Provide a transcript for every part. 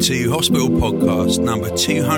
to Hospital Podcast number 200.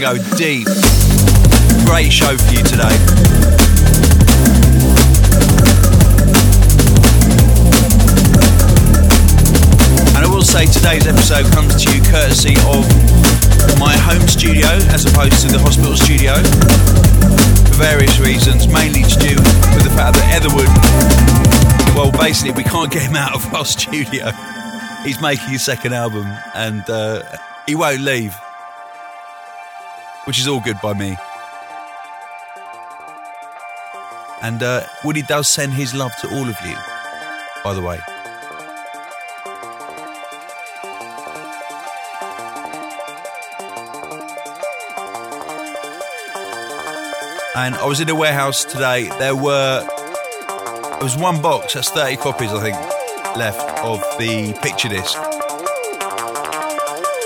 Go deep. Great show for you today. And I will say today's episode comes to you courtesy of my home studio as opposed to the hospital studio for various reasons, mainly to do with the fact that Etherwood well, basically, we can't get him out of our studio. He's making his second album and uh, he won't leave, which is all good by me. And uh, Woody does send his love to all of you, by the way. And I was in a warehouse today. There were there was one box, that's 30 copies, I think, left of the picture disc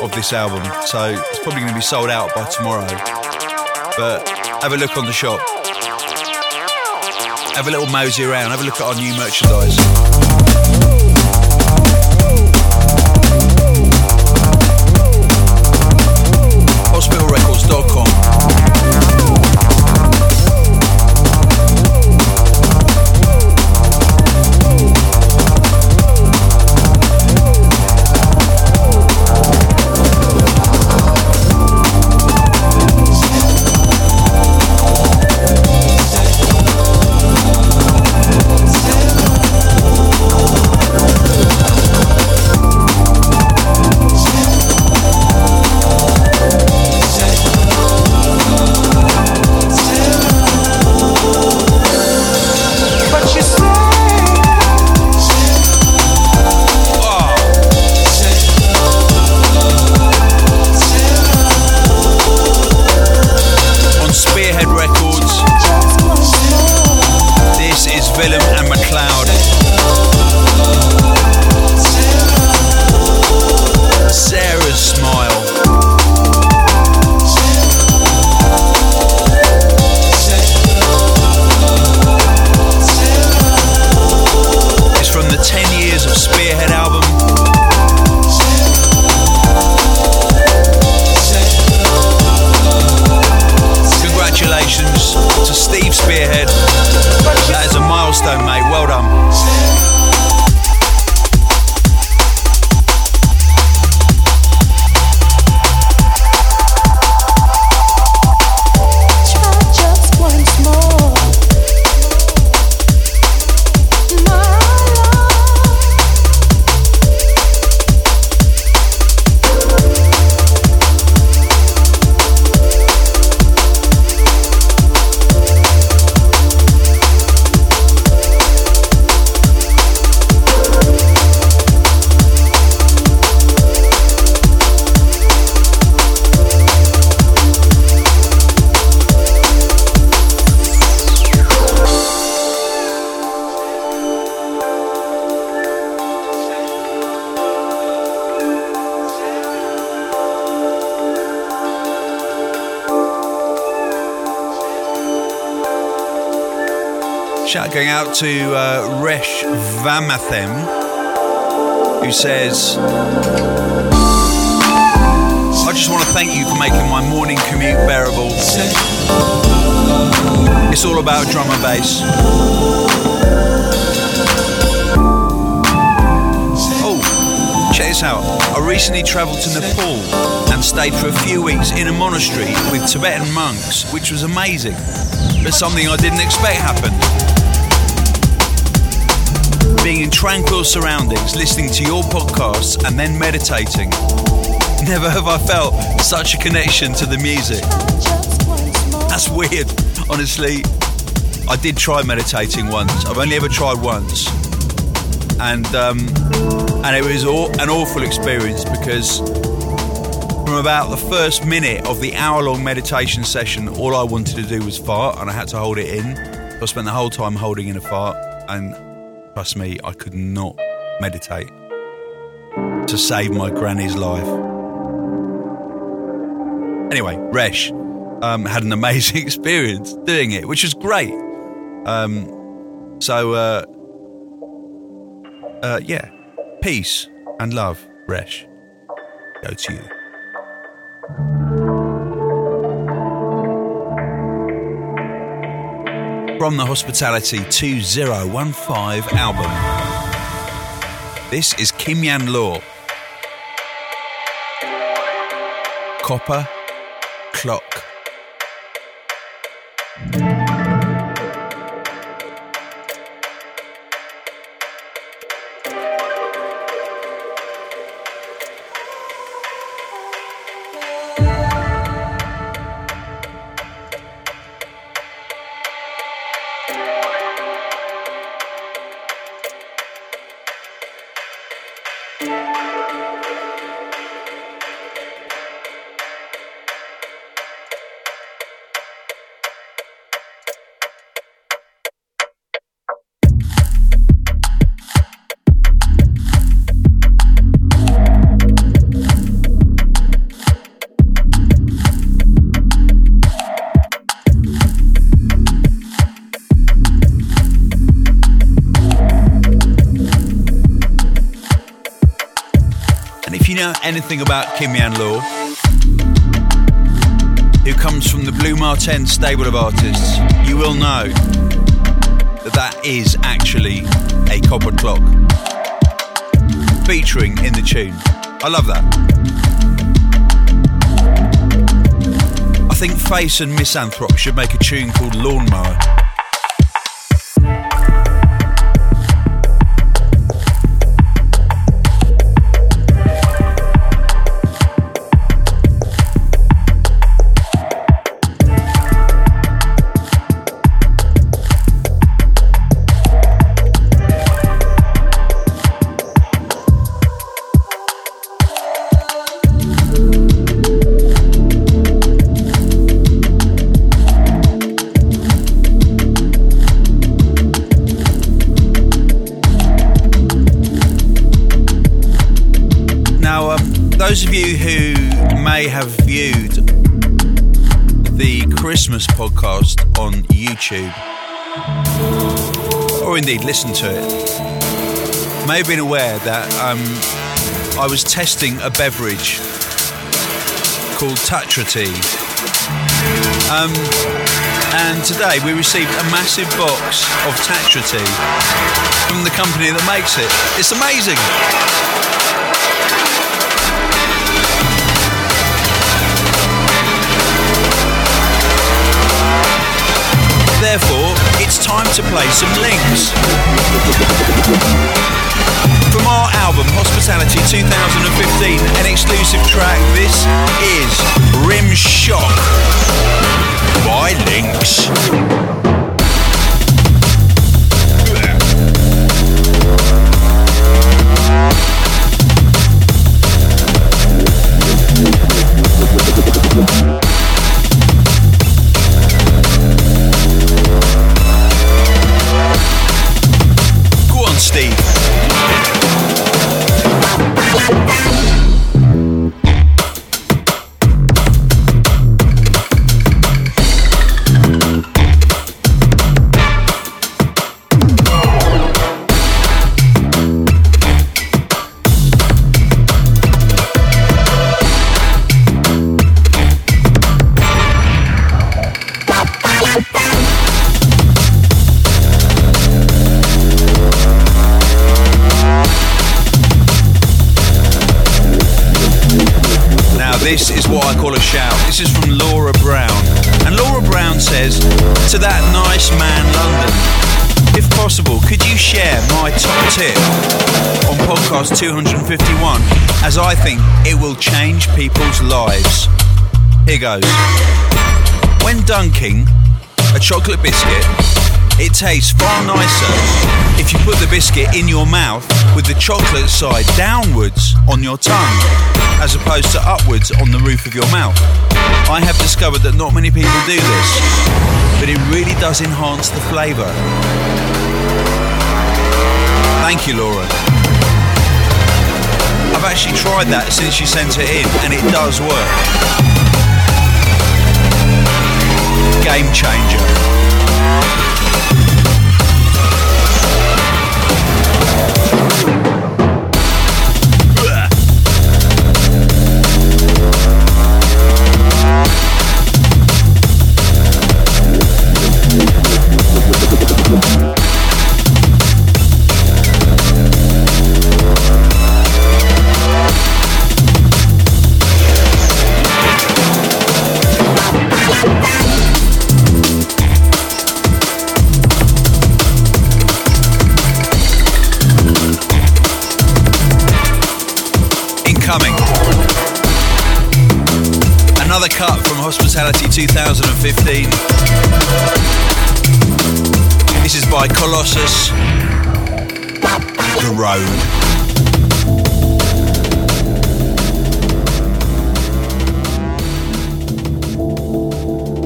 of this album. So probably going to be sold out by tomorrow. But have a look on the shop. Have a little mosey around. Have a look at our new merchandise. Hospitalrecords.com. going out to uh, Resh Vamathem, who says, I just want to thank you for making my morning commute bearable. It's all about drum and bass. Oh, check this out. I recently travelled to Nepal and stayed for a few weeks in a monastery with Tibetan monks, which was amazing. But something I didn't expect happened. Being in tranquil surroundings, listening to your podcasts, and then meditating. Never have I felt such a connection to the music. That's weird, honestly. I did try meditating once. I've only ever tried once, and um, and it was aw- an awful experience because from about the first minute of the hour-long meditation session, all I wanted to do was fart, and I had to hold it in. I spent the whole time holding in a fart, and trust me, I could not meditate to save my granny's life. Anyway, Resh um, had an amazing experience doing it, which was great. Um, so, uh, uh, yeah, peace and love, Resh. Go to you. From the Hospitality 2015 album, this is Kimyan Law. Copper Clock. Anything about Kimyan Law, who comes from the Blu Mar Ten stable of artists, you will know that that is actually a copper clock featuring in the tune. I love that. I think Phace and Misanthrop should make a tune called Lawnmower. YouTube, or indeed listen to it, may have been aware that um, I was testing a beverage called Tatra Tea. Um, and today we received a massive box of Tatra Tea from the company that makes it. It's amazing. Time to play some links. From our album Hospitality 2015, an exclusive track, this is Rim Shock by Links. This is from Laura Brown. And Laura Brown says, To that nice man, London, if possible, could you share my top tip on podcast 251 as I think it will change people's lives? Here goes. When dunking a chocolate biscuit, it tastes far nicer if you put the biscuit in your mouth with the chocolate side downwards on your tongue as opposed to upwards on the roof of your mouth. I have discovered that not many people do this, but it really does enhance the flavour. Thank you, Laura. I've actually tried that since you sent it in, and it does work. Game changer. Cut from Hospitality 2015. This is by Colossus. The Road.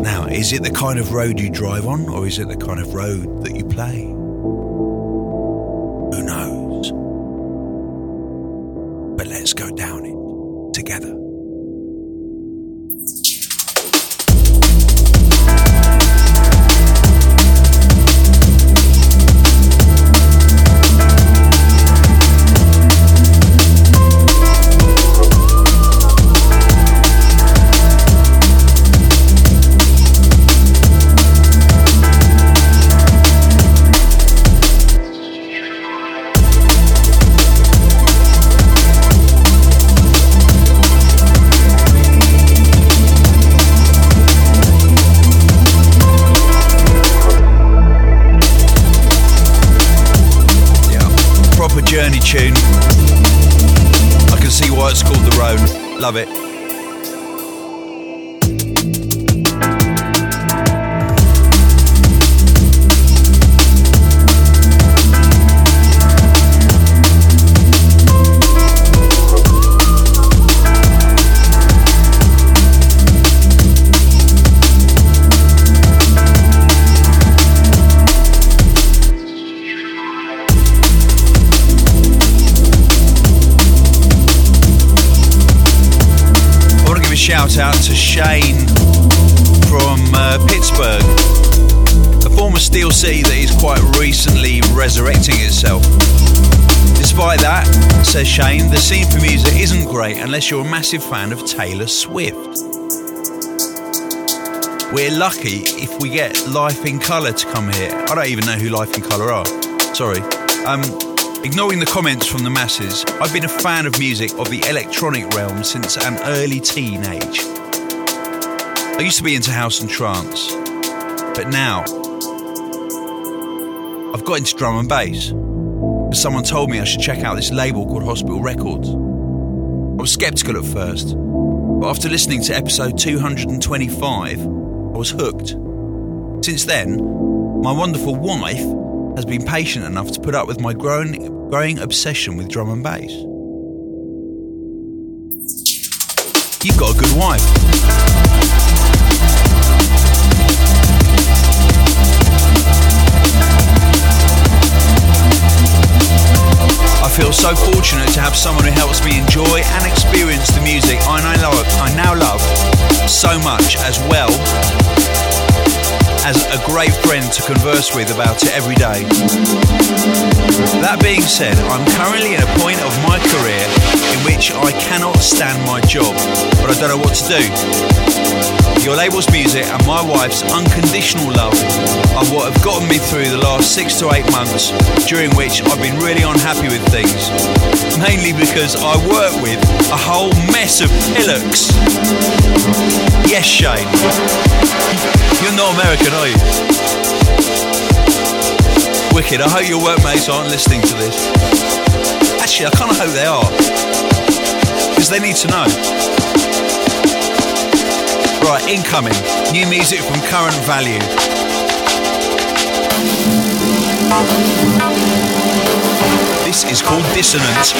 Now, is it the kind of road you drive on, or is it the kind of road that you play? Love. The scene for music isn't great unless you're a massive fan of Taylor Swift. We're lucky if we get Life in Colour to come here. I don't even know who Life in Colour are. Sorry. Um, ignoring the comments from the masses, I've been a fan of music of the electronic realm since an early teenage. I used to be into house and trance, but now I've got into drum and bass. Someone told me I should check out this label called Hospital Records. I was skeptical at first, but after listening to episode 225, I was hooked. Since then, my wonderful wife has been patient enough to put up with my growing, growing obsession with drum and bass. You've got a good wife. Feel so fortunate to have someone who helps me enjoy and experience the music I now love, I now love so much as well as a great friend to converse with about it every day. That being said, I'm currently in a point of my career in which I cannot stand my job, but I don't know what to do. Your label's music and my wife's unconditional love are what have gotten me through the last six to eight months, during which I've been really unhappy with things. Mainly because I work with a whole mess of pillocks. Yes, Shane. You're not American, you? Wicked. I hope your workmates aren't listening to this. Actually, I kind of hope they are. Because they need to know. Right, incoming. New music from Current Value. This is called Dissonance.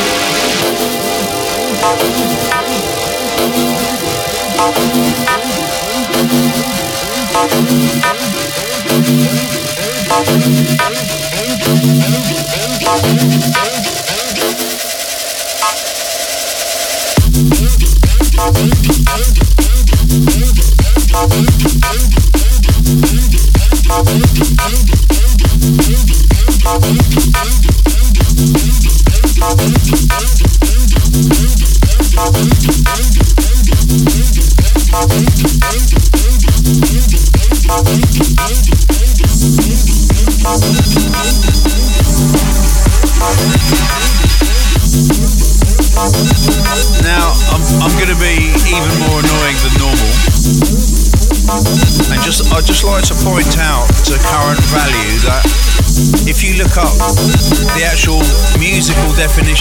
Now,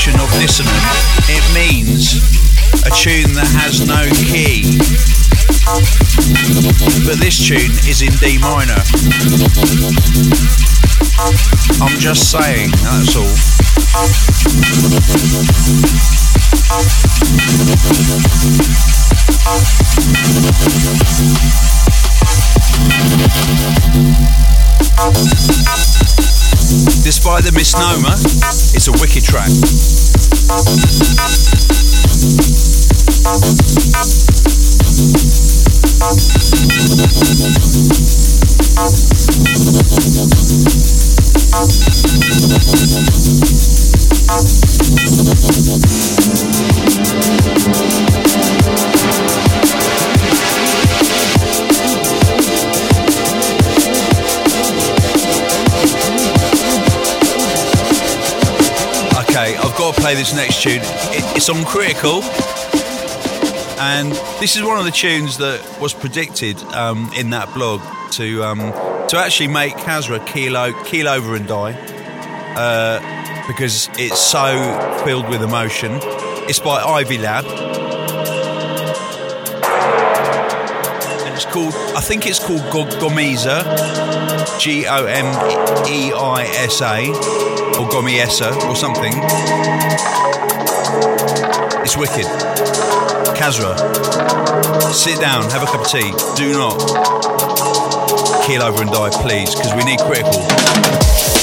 definition of dissonant, it means a tune that has no key. But this tune is in D minor. I'm just saying, that's all. Despite the misnomer, it's a wicked track. Got to play this next tune. It, it's on Critical, and this is one of the tunes that was predicted um, in that blog to um, to actually make Kasra keel, keel over and die uh, because it's so filled with emotion. It's by Ivy Lab. And it's called, I think it's called Go- Gomisa, G O M E I S A, or Gomiesa, or something. It's wicked. Kasra, sit down, have a cup of tea. Do not keel over and die, please, because we need critical.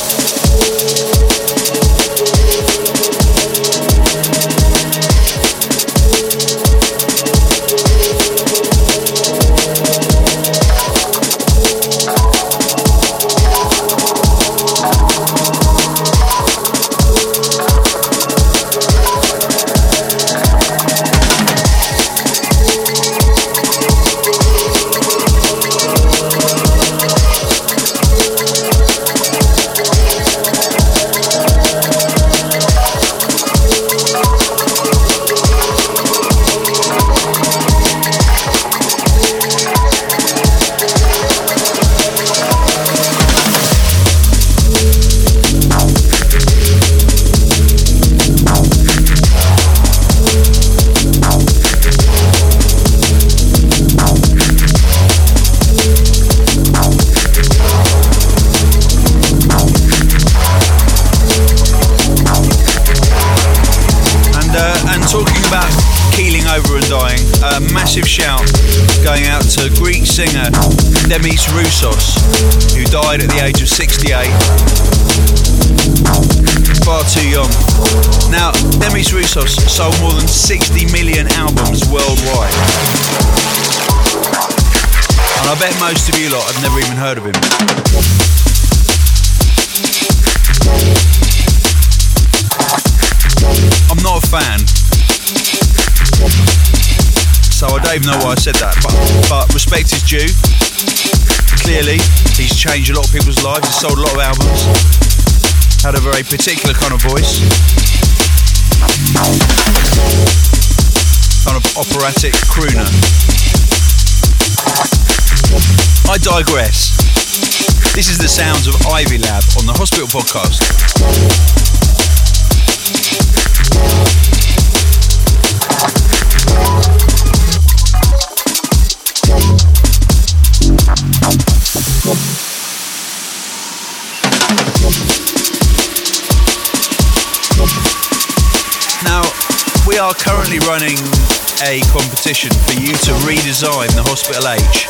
Over and dying, a massive shout going out to Greek singer Demis Roussos, who died at the age of 68. Far too young. Now, Demis Roussos sold more than 60 million albums worldwide. And I bet most of you lot have never even heard of him. I'm not a fan. So I don't even know why I said that, but, but respect is due. Clearly, he's changed a lot of people's lives, he's sold a lot of albums, had a very particular kind of voice. Kind of operatic crooner. I digress. This is the sounds of Ivy Lab on the Hospital Podcast. Now, we are currently running a competition for you to redesign the Hospital H.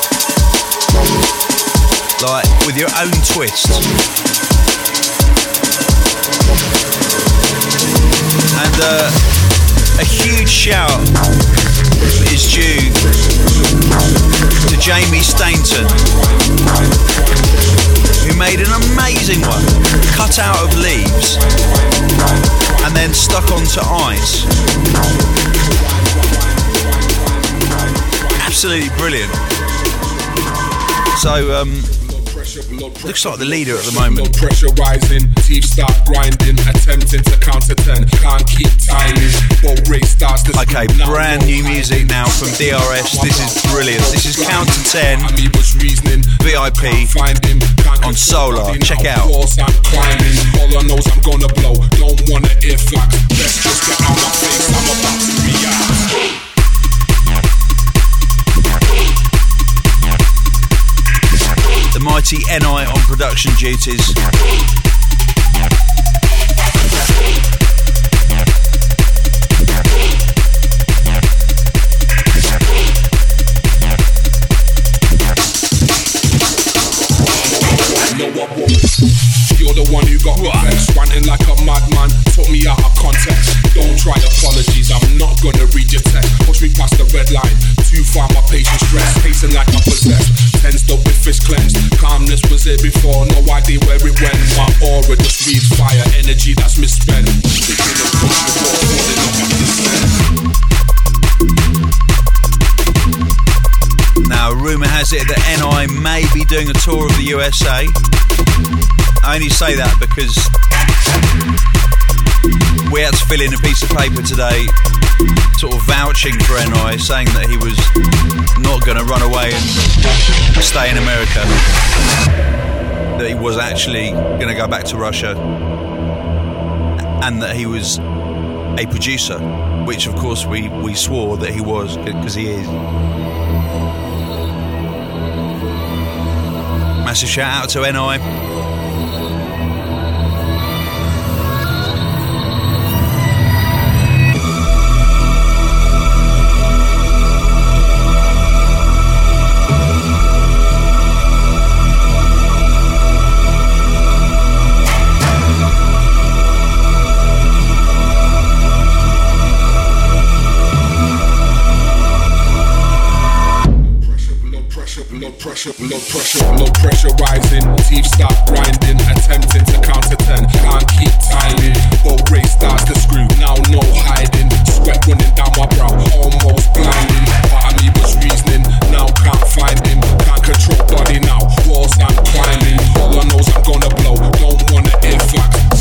Like, with your own twist. And uh, a huge shout is due to Jamie Stainton, who made an amazing one, cut out of leaves and then stuck onto ice. Absolutely brilliant. So, um, looks like the leader at the moment. Blood pressure rising, teeth start grinding, attempting to counter ten, can't keep timing. Boat race starts to Okay, brand new music now from DRS. This is brilliant. This is Count to 10 And he was reasoning, VIP on Soul:r. Check out. Walls I'm climbing, all I know's I'm gonna blow. Don't wanna ear facts, best just get out my face. I'm about to react. Mighty Enei on production duties. Just fire, energy that's misspent. Now, rumour has it that Enei may be doing a tour of the USA. I only say that because we had to fill in a piece of paper today, sort of vouching for Enei, saying that he was not going to run away and stay in America. Was actually going to go back to Russia. And that he was a producer, which of course we, we swore that he was, because he is. Massive shout out to Enei. Pressure, pressure, blood pressure rising. Teeth start grinding, attempting to counter ten. Can't keep timing. Boat race starts to screw. Now no hiding. Sweat running down my brow, almost blinding. Part of me was reasoning. Now can't find him. Can't control body now. Walls I'm climbing. All I know's I'm gonna blow. Don't wanna ear facts.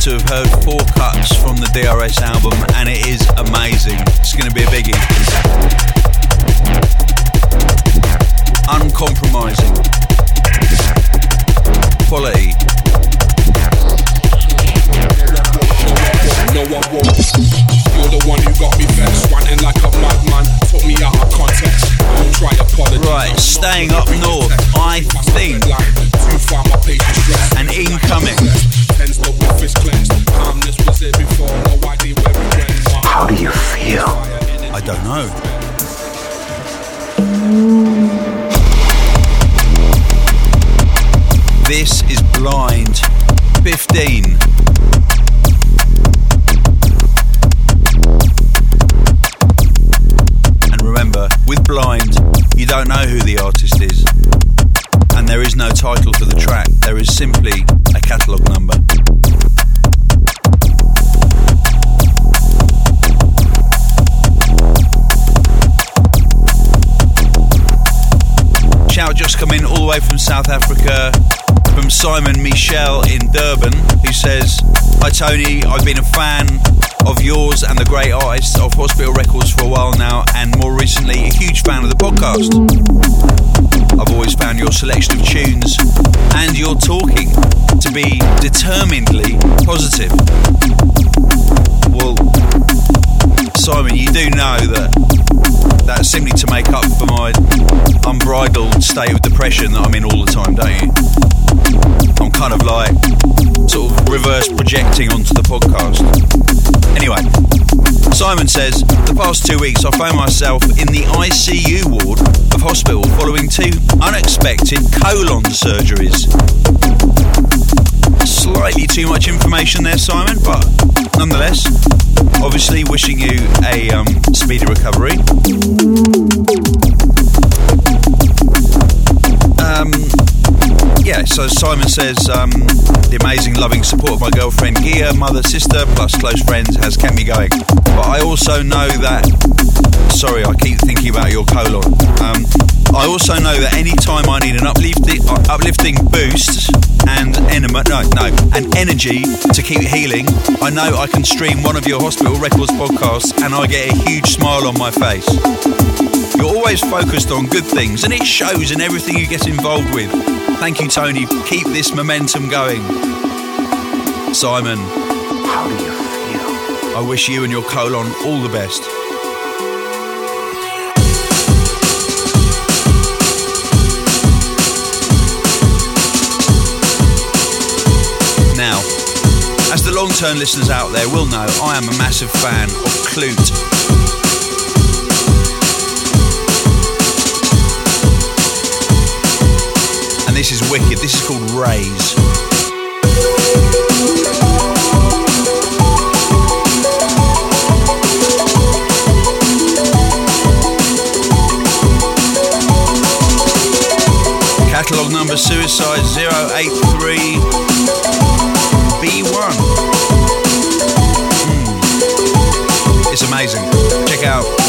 To have heard four cuts from the DRS album, and it is amazing. It's going to be a biggie. Uncompromising. Quality. No, I won't. You're the one who got me vexed, ranting like a madman. Took me out of context. Try apologies. Right, I'm staying up north. I think- red. Too far, my. And incoming. How do you feel? I don't know. This is Blind 15. With Blind, you don't know who the artist is, and there is no title for the track, there is simply a catalogue just come in all the way from South Africa from Simon Michel in Durban who says, Hi Tony, I've been a fan of yours and the great artists of Hospital Records for a while now, and more recently, a huge fan of the podcast. I've always found your selection of tunes and your talking to be determinedly positive. Well, Simon, you do know that that's simply to make up for my unbridled state of depression that I'm in all the time, don't you? I'm kind of like sort of reverse projecting onto the podcast. Anyway, Simon says the past two weeks I found myself in the ICU ward of hospital following two unexpected colon surgeries. Slightly too much information there, Simon, but nonetheless, obviously wishing you a um, speedy recovery. Um, yeah, so Simon says um, the amazing, loving support of my girlfriend Gia, mother, sister, plus close friends has kept me going. But I also know that. Sorry, I keep thinking about your colon. Um, I also know that any time I need an uplifting, uh, uplifting boost and enema, no, no, and energy to keep healing, I know I can stream one of your Hospital Records podcasts and I get a huge smile on my face. You're always focused on good things, and it shows in everything you get involved with. Thank you, Tony. Keep this momentum going. Simon, How do you feel? I wish you and your colon all the best. Now, as the long term listeners out there will know, I am a massive fan of Clute. This is wicked. This is called Raise. Catalogue number Suicide 083 B1. Hmm. It's amazing. Check out.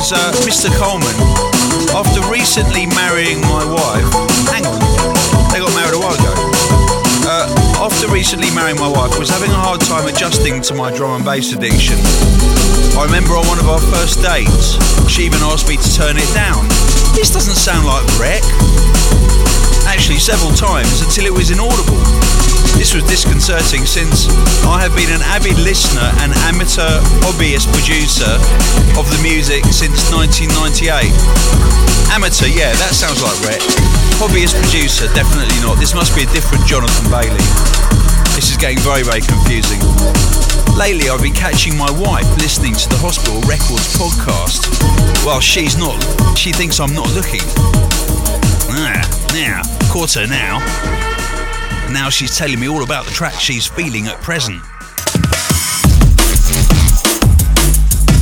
Says, uh, Mr. Colman, after recently marrying my wife, hang on, they got married a while ago. Uh, after recently marrying my wife, was having a hard time adjusting to my drum and bass addiction. I remember on one of our first dates, she even asked me to turn it down. This doesn't sound like Rec. Actually, several times until it was inaudible. This was disconcerting since I have been an avid listener and amateur hobbyist producer of the music since 1998. Amateur, yeah, that sounds like Rec. Hobbyist producer, definitely not. This must be a different Jonathan Bailey. This is getting very, very confusing. Lately, I've been catching my wife listening to the Hospital Records podcast. Well, she's not. She thinks I'm not looking. Ah, now, her now. Now she's telling me all about the track she's feeling at present.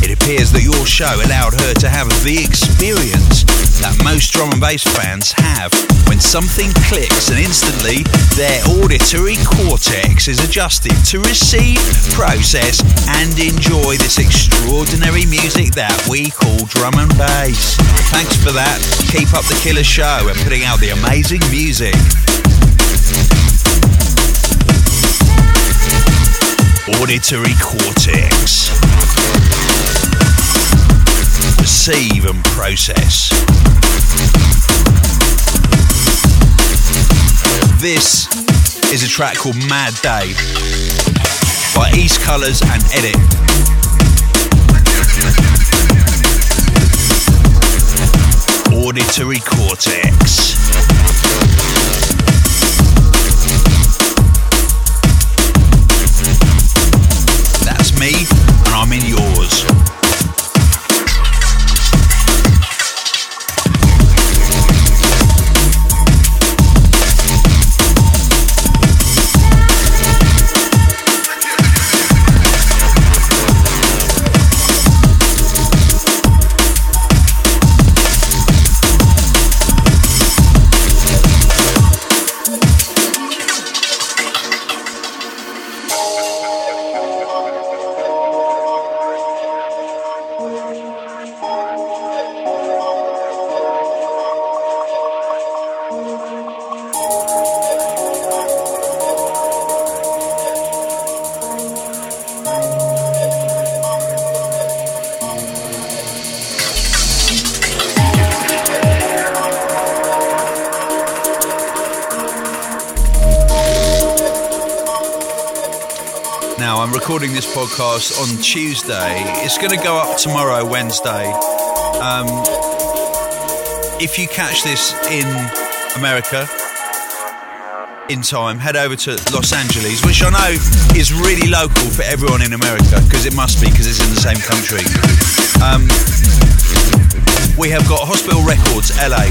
It appears that your show allowed her to have the experience that most drum and bass fans have something clicks and instantly their auditory cortex is adjusted to receive, process, and enjoy this extraordinary music that we call drum and bass. Thanks for that. Keep up the killer show and putting out the amazing music. Auditory cortex. Receive and process. This is a track called Mad Day by East Colours and Edit. Auditory cortex. Recording this podcast on Tuesday. It's going to go up tomorrow, Wednesday. Um, if you catch this in America in time, head over to Los Angeles, which I know is really local for everyone in America, because it must be, because it's in the same country. Um, we have got Hospital Records, LA.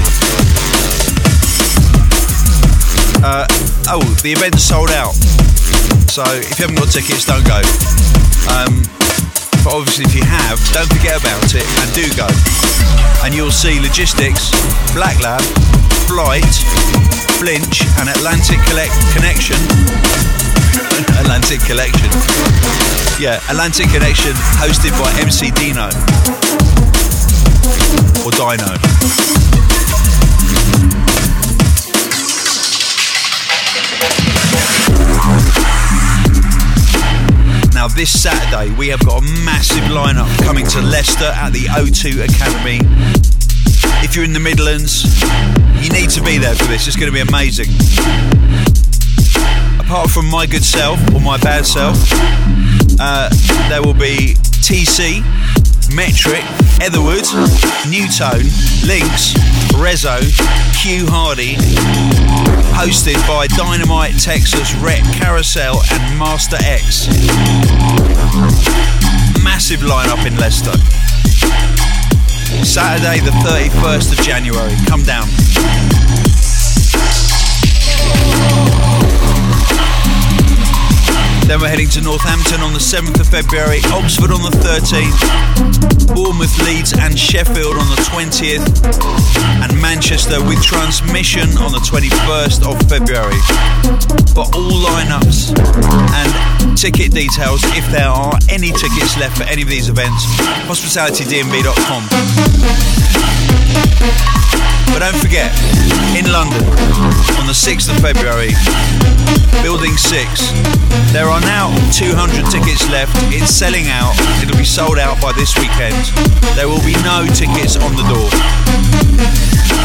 Uh, oh, the event's sold out. So if you haven't got tickets, don't go. Um, but obviously, if you have, don't forget about it and do go. And you'll see Logistics, Black Lab, Flight, Flinch, and Atlantic Collect Connection. Atlantic Collection. Yeah, Atlantic Connection, hosted by MC Dino or Dino. This Saturday, we have got a massive lineup coming to Leicester at the O2 Academy. If you're in the Midlands, you need to be there for this. It's going to be amazing. Apart from my good self or my bad self, uh, there will be TC, Metrik, Etherwood, Nu:Tone, Lynx, Reso, Q Hardy, hosted by Dynamite Texas, Rec Carousel, and Master X. Massive lineup in Leicester. Saturday, the 31st of January. Come down. Then we're heading to Northampton on the 7th of February, Oxford on the 13th, Bournemouth, Leeds, and Sheffield on the 20th, and Manchester with transmission on the 21st of February. For all lineups and ticket details, if there are any tickets left for any of these events, hospitalitydnb.com. But don't forget, in London on the 6th of February, Building 6, there are now 200 tickets left. It's selling out. It'll be sold out by this weekend. There will be no tickets on the door.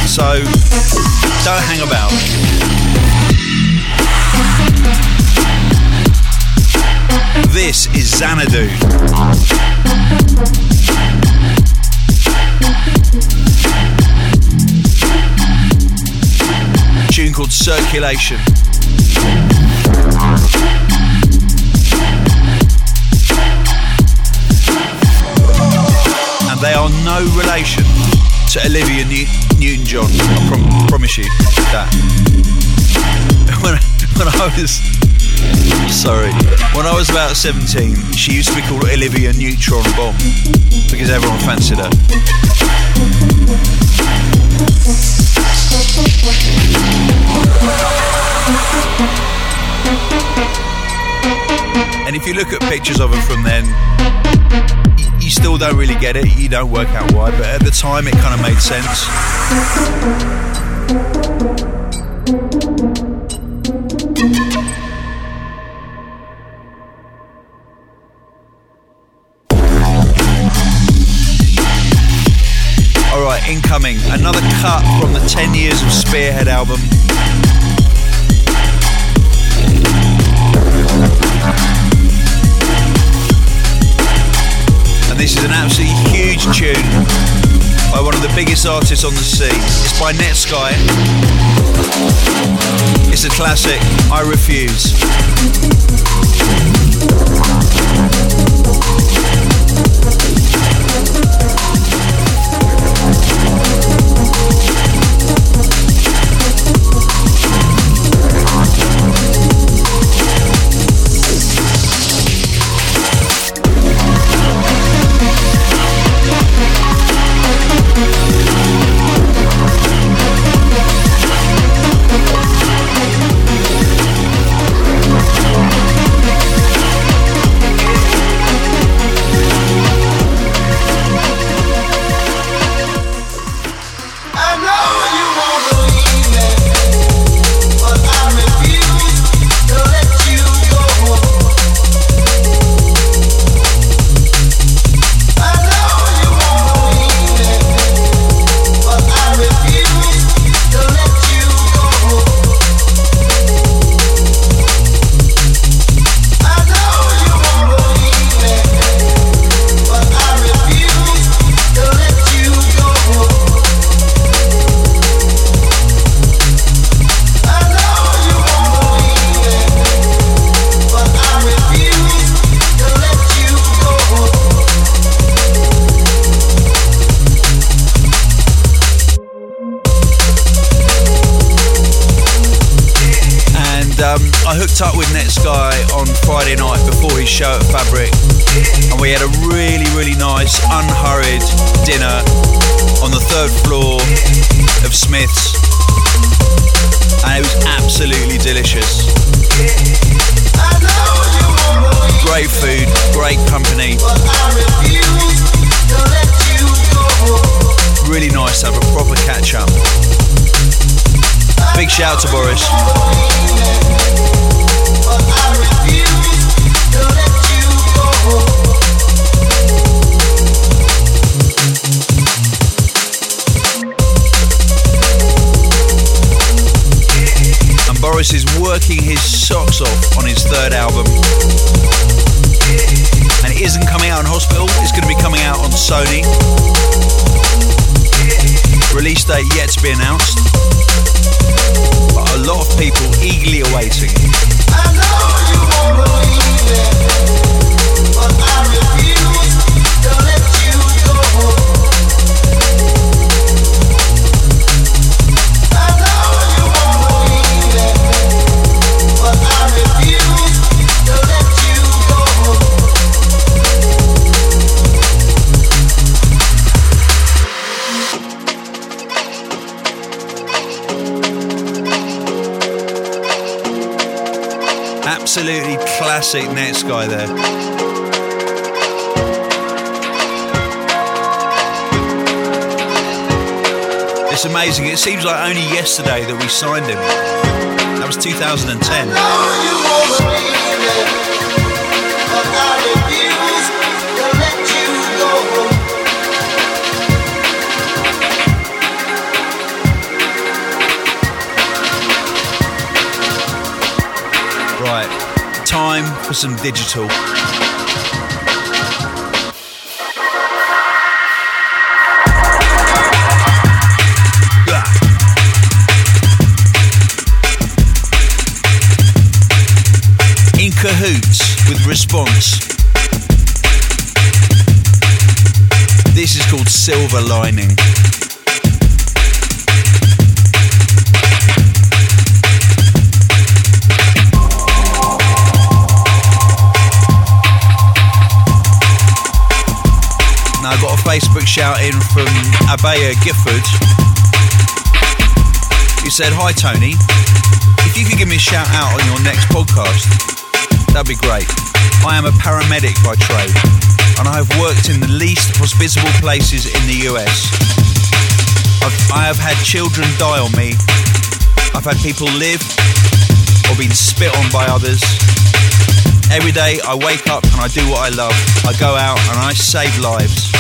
So don't hang about. This is Xanadu. Tune called Circulation. And they are no relation to Olivia New- Newton John. I prom- promise you that. When I, when I was sorry, when I was about 17, she used to be called Olivia Neutron Bomb because everyone fancied her. And if you look at pictures of him from then, you still don't really get it. You don't work out why, but at the time it kind of made sense. Right, incoming. Another cut from the 10 years of Spearhead album. And this is an absolutely huge tune by one of the biggest artists on the scene. It's by Netsky. It's a classic. I refuse. Hooked up with Netsky on Friday night before his show at Fabric. And we had a really, really nice, unhurried dinner on the third floor of Smith's. And it was absolutely delicious. Great food, great company. Really nice to have a proper catch up. Big shout out to Boris. Boris is working his socks off on his third album. And it isn't coming out on Hospital, it's going to be coming out on Sony. Release date yet to be announced. But a lot of people eagerly awaiting. Absolutely classic Netsky there. It's amazing. It seems like only yesterday that we signed him. That was 2010. For some digital. In cahoots with response. This is called silver lining. Abaya Gifford. He said, Hi Tony, if you could give me a shout out on your next podcast, that'd be great. I am a paramedic by trade and I have worked in the least hospitable places in the US. I've, I have had children die on me. I've had people live or been spit on by others. Every day I wake up and I do what I love. I go out and I save lives.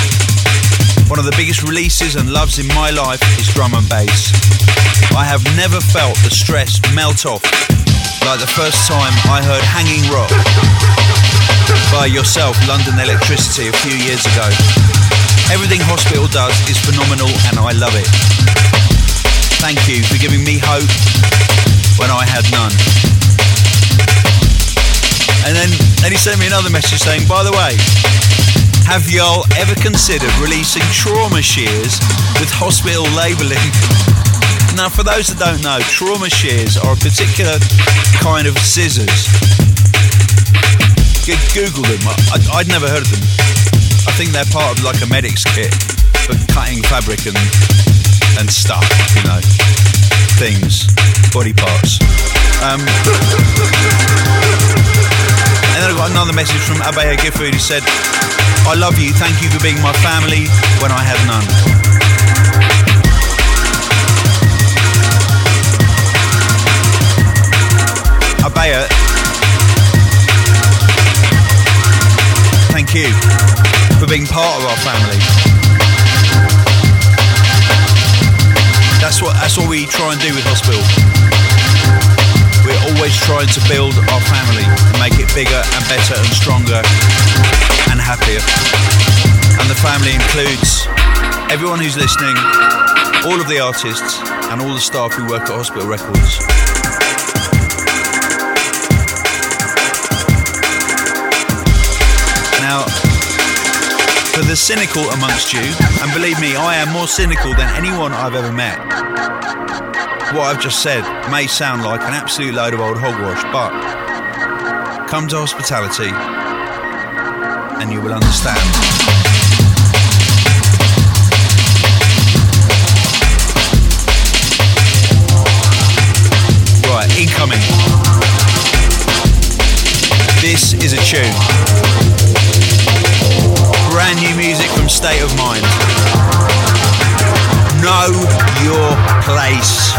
One of the biggest releases and loves in my life is drum and bass. I have never felt the stress melt off like the first time I heard Hanging Rock by yourself, London Electricity, a few years ago. Everything Hospital does is phenomenal and I love it. Thank you for giving me hope when I had none. And then, then he sent me another message saying, by the way, have y'all ever considered releasing trauma shears with hospital labelling? Now, for those that don't know, trauma shears are a particular kind of scissors. Google them. I, I'd never heard of them. I think they're part of like a medic's kit for cutting fabric and and stuff, you know, things, body parts. Um, then I got another message from Abaya Gifford who said, I love you, thank you for being my family when I had none. Abaya, thank you for being part of our family. That's what that's what we try and do with hospital. We're always trying to build our family make it bigger and better and stronger and happier. And the family includes everyone who's listening, all of the artists, and all the staff who work at Hospital Records. Now, for the cynical amongst you, and believe me, I am more cynical than anyone I've ever met. What I've just said may sound like an absolute load of old hogwash, but come to hospitality and you will understand. Right, incoming. This is a tune. Brand new music from State of Mind know your place.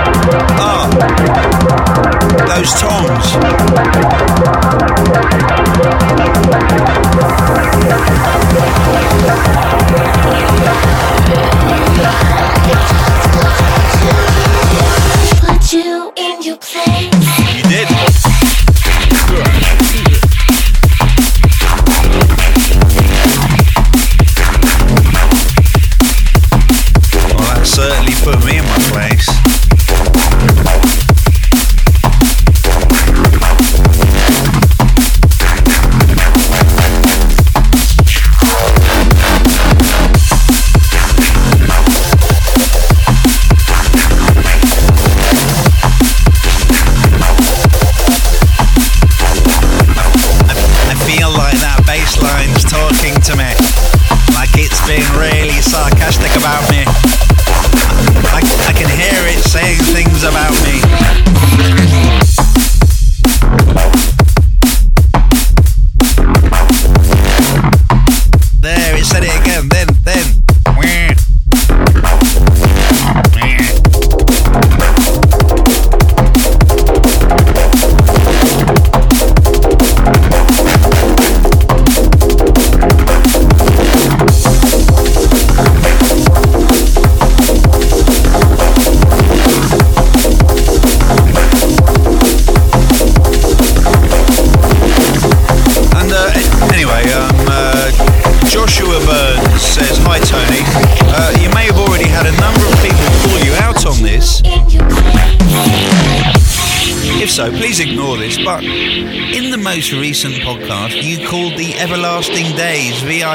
Thank those toms. Put you in your place.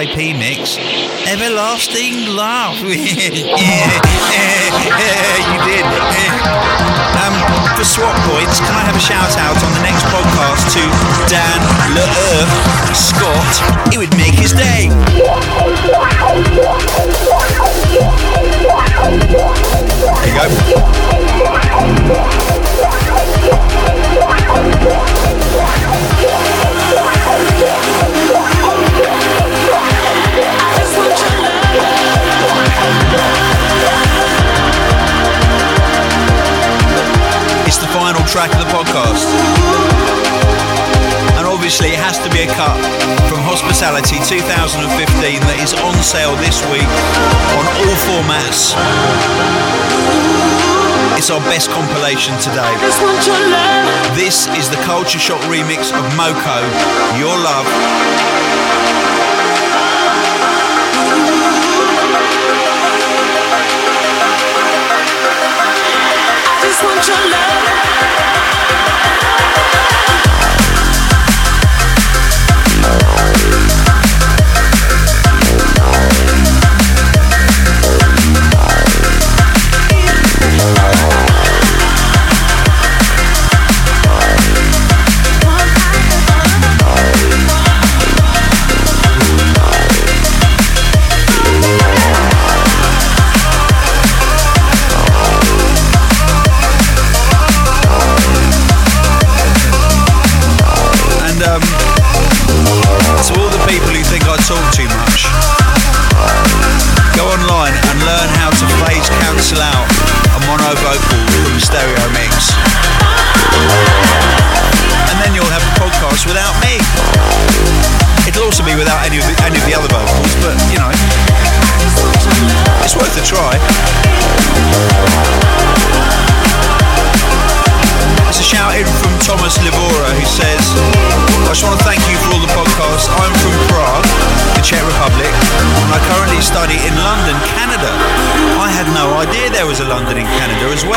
VIP mix Everlasting Laugh. yeah, you did. Um, for swap points, can I have a shout out on the next podcast to Dan Le Scott? It would make track of the podcast. And obviously, it has to be a cut from Hospitality 2015 that is on sale this week on all formats. It's our best compilation today. This is the Culture Shock remix of Moko, Your Love. just want your love.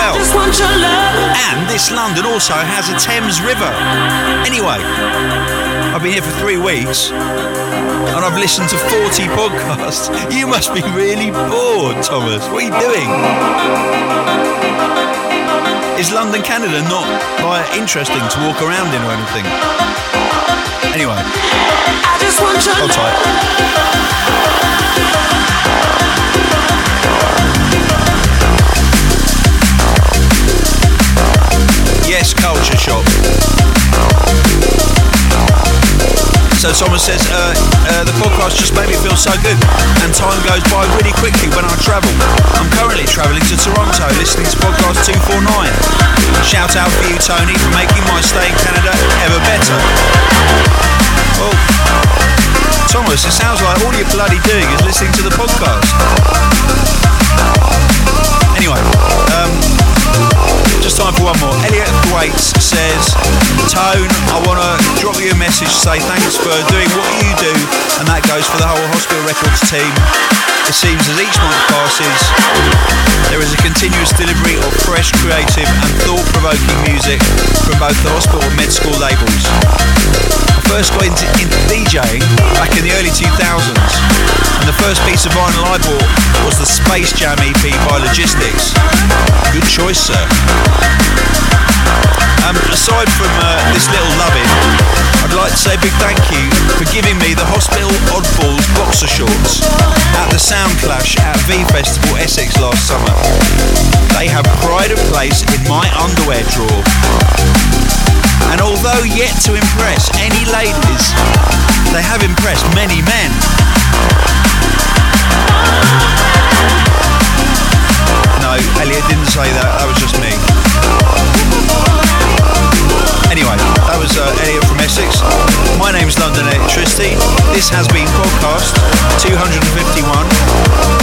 Well. Just want your love. And this London also has a Thames River. Anyway, I've been here for three weeks and I've listened to 40 podcasts. You must be really bored, Thomas. What are you doing? Is London, Canada not like interesting to walk around in or anything? Anyway, I just want your hold tight. Yes, culture shock. So Thomas says, uh, uh, the podcast just made me feel so good, and time goes by really quickly when I travel. I'm currently travelling to Toronto, listening to podcast 249. Shout out for you, Tony, for making my stay in Canada ever better. Well, Thomas, it sounds like all you're bloody doing is listening to the podcast. Anyway, um, just time for one more. Elliot Thwaites says, Tone, I want to drop you a message to say thanks for doing what you do, and that goes for the whole Hospital Records team. It seems as each month passes, there is a continuous delivery of fresh, creative, and thought-provoking music from both the hospital and med school labels. I first got into, into DJing back in the early 2000s, and the first piece of vinyl I bought was the Space Jam EP by Logistics. Good choice, sir. Um, aside from uh, this little loving, I'd like to say a big thank you for giving me the Hospital Oddballs boxer shorts at the Sound Clash at V Festival Essex last summer. They have pride of place in my underwear drawer. And although yet to impress any ladies, they have impressed many men. No, Elliot didn't say that. That was just me. Anyway, that was uh, Elliot from Essex. My name's London Electricity. This has been podcast 251.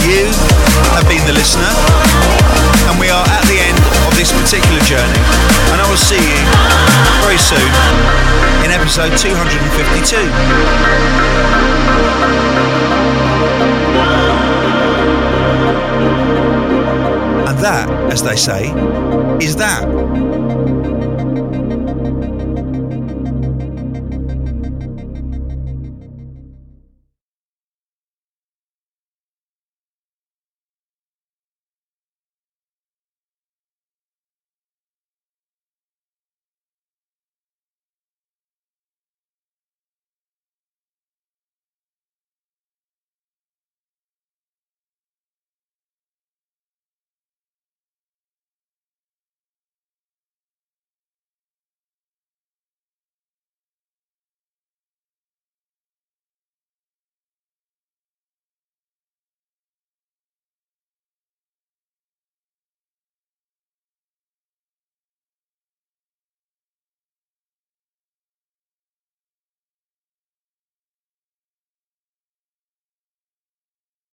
You have been the listener, and we are at the end of this particular journey. And I will see you very soon in episode 252. That, as they say, is that.